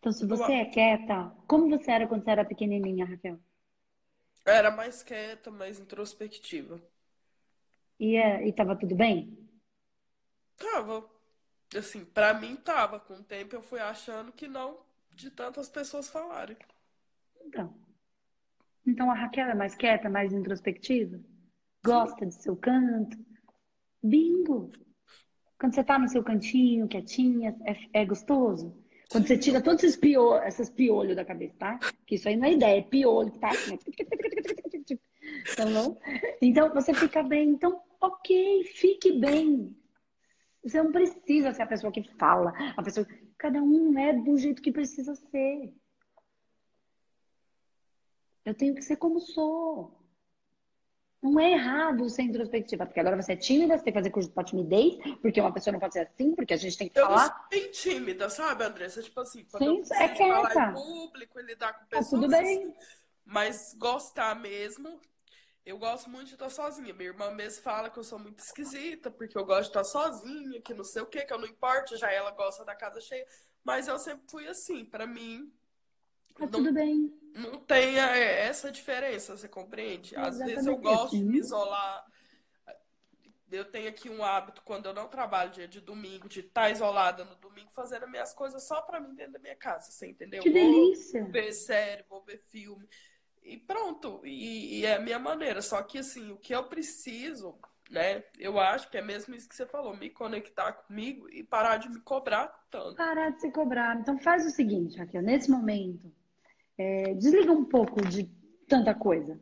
Então, se você é quieta, como você era quando você era pequenininha, Raquel? Era mais quieta, mais introspectiva. E, é, e tava tudo bem? Tava. Assim, pra mim tava. Com o tempo eu fui achando que não, de tantas pessoas falarem. Então. Então a Raquel é mais quieta, mais introspectiva? Gosta Sim. de seu canto? Bingo! Quando você tá no seu cantinho, quietinha, é, é gostoso? Quando você tira todos esses piolhos, essas piolhos da cabeça, tá? Que isso aí não é ideia, é piolho que tá assim. Tá bom? Então você fica bem. Então, ok, fique bem. Você não precisa ser a pessoa que fala, a pessoa. Cada um é do jeito que precisa ser. Eu tenho que ser como sou. Não é errado ser introspectiva, porque agora você é tímida, você tem que fazer curso de timidez, porque uma pessoa não pode ser assim, porque a gente tem que eu falar. Eu sou bem tímida, sabe, Andressa? Tipo assim, quando Sim, eu preciso é falar em público e lidar com pessoas. Tá tudo bem. Mas gostar mesmo, eu gosto muito de estar sozinha. Minha irmã mesmo fala que eu sou muito esquisita, porque eu gosto de estar sozinha, que não sei o que, que eu não importo, já ela gosta da casa cheia. Mas eu sempre fui assim, para mim. Tá não, tudo bem. Não tem essa diferença, você compreende? Às vezes eu gosto assim. de me isolar. Eu tenho aqui um hábito, quando eu não trabalho dia de domingo, de estar isolada no domingo, fazendo as minhas coisas só para mim dentro da minha casa, você entendeu? Que delícia! Vou ver série, vou ver filme e pronto. E, e, é a minha maneira. Só que, assim, o que eu preciso, né? Eu acho que é mesmo isso que você falou: me conectar comigo e parar de me cobrar tanto. Parar de se cobrar. Então, faz o seguinte, Raquel, nesse momento, é, desliga um pouco de tanta coisa.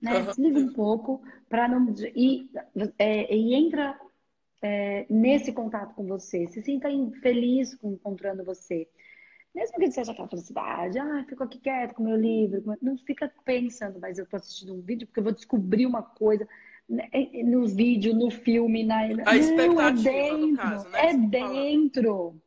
Né? Desliga um pouco para não. E, é, e entra é, nesse contato com você. Se sinta feliz com encontrando você. Mesmo que seja aquela felicidade, ah, fico aqui quieto com meu livro, não fica pensando, mas eu estou assistindo um vídeo porque eu vou descobrir uma coisa né, no vídeo, no filme, na. A não, é dentro, caso, né? É dentro.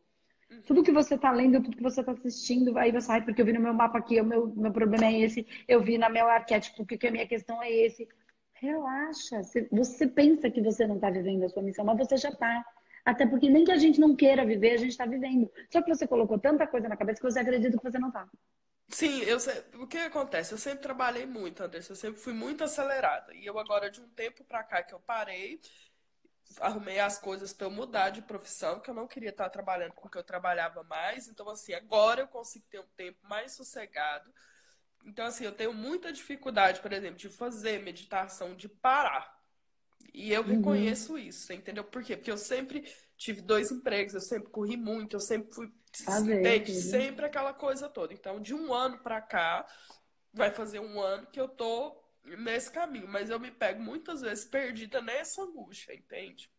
Uhum. Tudo que você está lendo, tudo que você está assistindo, aí você, ai, porque eu vi no meu mapa aqui, o meu, meu problema é esse, eu vi na meu arquétipo que a minha questão é esse. Relaxa. Você pensa que você não está vivendo a sua missão, mas você já está. Até porque nem que a gente não queira viver, a gente está vivendo. Só que você colocou tanta coisa na cabeça que você acredita que você não está. Sim, eu sei, o que acontece? Eu sempre trabalhei muito, Andressa, eu sempre fui muito acelerada. E eu agora, de um tempo para cá que eu parei, arrumei as coisas para eu mudar de profissão, que eu não queria estar trabalhando com o que eu trabalhava mais. Então, assim, agora eu consigo ter um tempo mais sossegado. Então, assim, eu tenho muita dificuldade, por exemplo, de fazer meditação, de parar. E eu uhum. reconheço isso, entendeu? Por quê? Porque eu sempre tive dois empregos, eu sempre corri muito, eu sempre fui. Ah, entende? Sempre aquela coisa toda. Então, de um ano para cá, vai fazer um ano que eu tô nesse caminho, mas eu me pego muitas vezes perdida nessa angústia, entende?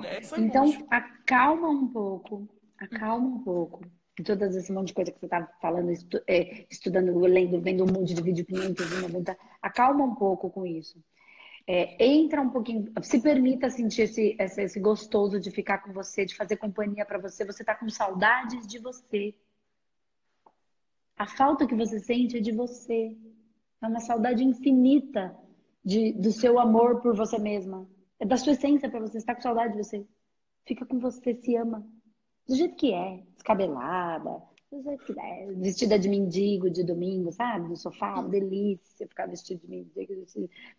nessa então, angústia. acalma um pouco, acalma um pouco. Todas esse monte de coisa que você tá falando, estu é, estudando, lendo, vendo um monte de vídeo 590, acalma um pouco com isso. É, entra um pouquinho, se permita sentir esse, esse, esse gostoso de ficar com você, de fazer companhia para você. Você está com saudades de você. A falta que você sente é de você. É uma saudade infinita de, do seu amor por você mesma. É da sua essência para você. Está com saudade de você. Fica com você, se ama. Do jeito que é. Descabelada, vestida de mendigo de domingo, sabe? No sofá, delícia ficar vestido de mendigo.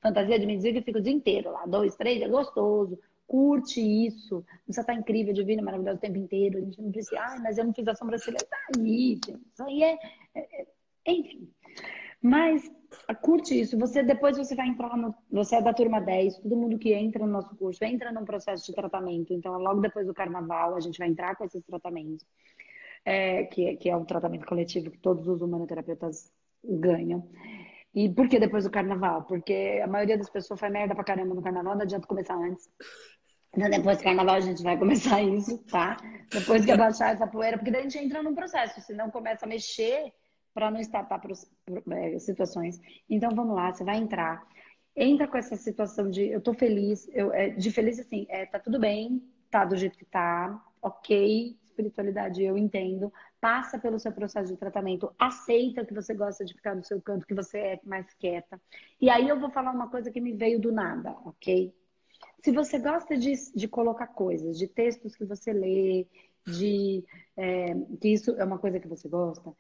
Fantasia de mendigo e fica o dia inteiro lá, dois, três, é gostoso. Curte isso. Você tá incrível, divina, maravilhosa o tempo inteiro. A gente não precisa, ai, mas eu não fiz a sobrancelha. Tá aí, gente. Isso aí é, é, é. Enfim. Mas curte isso. Você depois você vai entrar no. Você é da turma 10, todo mundo que entra no nosso curso entra num processo de tratamento. Então, logo depois do carnaval, a gente vai entrar com esses tratamentos é, que, que é um tratamento coletivo que todos os humanoterapeutas ganham. E por que depois do carnaval? Porque a maioria das pessoas faz merda pra caramba no carnaval, não adianta começar antes. Então, depois do carnaval, a gente vai começar isso, tá? Depois que [LAUGHS] abaixar essa poeira, porque daí a gente entra num processo, senão começa a mexer para não escapar para é, situações. Então, vamos lá, você vai entrar. Entra com essa situação de eu tô feliz, eu, é, de feliz assim, é, tá tudo bem, tá do jeito que tá, ok, espiritualidade eu entendo, passa pelo seu processo de tratamento, aceita que você gosta de ficar no seu canto, que você é mais quieta. E aí eu vou falar uma coisa que me veio do nada, ok? Se você gosta de, de colocar coisas, de textos que você lê, de é, que isso é uma coisa que você gosta,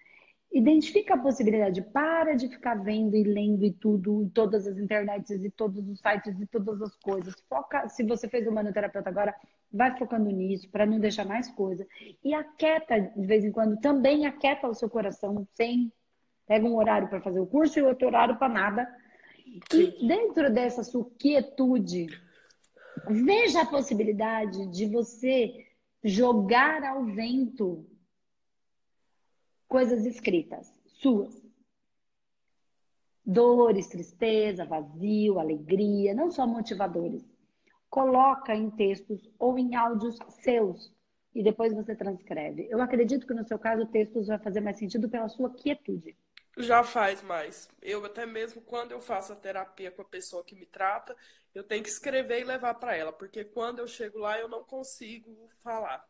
identifica a possibilidade, para de ficar vendo e lendo e tudo, todas as internets e todos os sites e todas as coisas. Foca, se você fez o manoterapeuta agora, vai focando nisso para não deixar mais coisa. E aquieta de vez em quando, também aquieta o seu coração, sem pega um horário para fazer o curso e outro horário para nada. E dentro dessa sua quietude, veja a possibilidade de você jogar ao vento coisas escritas, suas. Dores, tristeza, vazio, alegria, não só motivadores. Coloca em textos ou em áudios seus e depois você transcreve. Eu acredito que no seu caso o texto vai fazer mais sentido pela sua quietude. Já faz mais. Eu até mesmo quando eu faço a terapia com a pessoa que me trata, eu tenho que escrever e levar para ela, porque quando eu chego lá eu não consigo falar.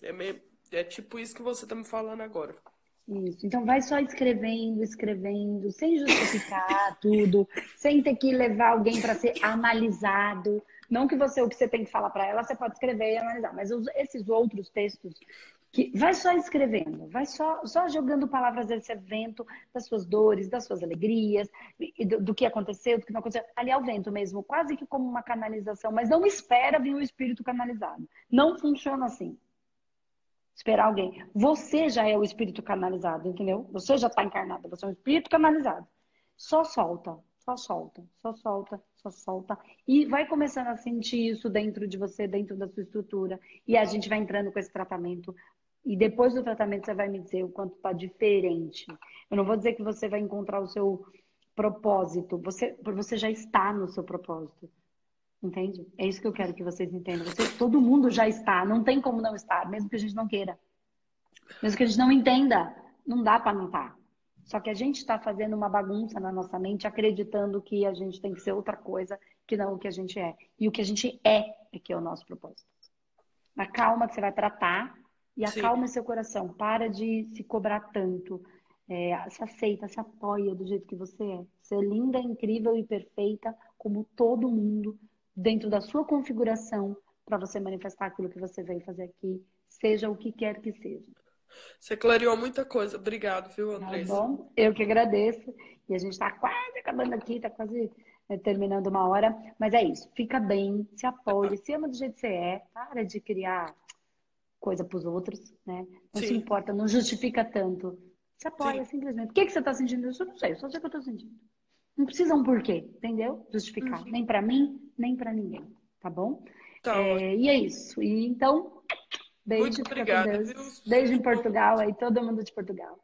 É, meio, é tipo isso que você está me falando agora. Isso. Então vai só escrevendo, escrevendo, sem justificar [LAUGHS] tudo, sem ter que levar alguém para ser analisado. Não que você o que você tem que falar para ela, você pode escrever e analisar, mas os, esses outros textos que vai só escrevendo, vai só, só jogando palavras desse evento, das suas dores, das suas alegrias, do, do, que aconteceu, do que não aconteceu. Ali ao vento mesmo, quase que como uma canalização, mas não espera vir o espírito canalizado. Não funciona assim esperar alguém. Você já é o espírito canalizado, entendeu? Você já está encarnado, você é um espírito canalizado. Só solta, só solta, só solta, só solta. E vai começando a sentir isso dentro de você, dentro da sua estrutura. E a gente vai entrando com esse tratamento. E depois do tratamento você vai me dizer o quanto está diferente. Eu não vou dizer que você vai encontrar o seu propósito. Você, você já está no seu propósito. Entende? É isso que eu quero que vocês entendam. Todo mundo já está, não tem como não estar, mesmo que a gente não queira. Mesmo que a gente não entenda, não dá para não estar. Só que a gente está fazendo uma bagunça na nossa mente, acreditando que a gente tem que ser outra coisa que não o que a gente é. E o que a gente é é que é o nosso propósito. Acalma que você vai tratar e acalma Sim. seu coração. Para de se cobrar tanto. É, se aceita, se apoia do jeito que você é. Você é linda, incrível e perfeita como todo mundo dentro da sua configuração para você manifestar aquilo que você veio fazer aqui, seja o que quer que seja. Você clareou muita coisa. Obrigado, viu, Andressa? Tá bom? Eu que agradeço. E a gente está quase acabando aqui, está quase né, terminando uma hora. Mas é isso. Fica bem, se apoie, se ama do jeito que você é. Para de criar coisa para os outros, né? Não Sim. se importa, não justifica tanto. Se apoia Sim. simplesmente. O que, que você está sentindo isso? Eu não sei, só sei o que eu estou sentindo. Não precisa um porquê, entendeu? Justificar. Uhum. Nem para mim, nem para ninguém. Tá bom? Tá é, e é isso. E então, beijo. Muito obrigada. Beijo em Portugal aí, todo mundo de Portugal.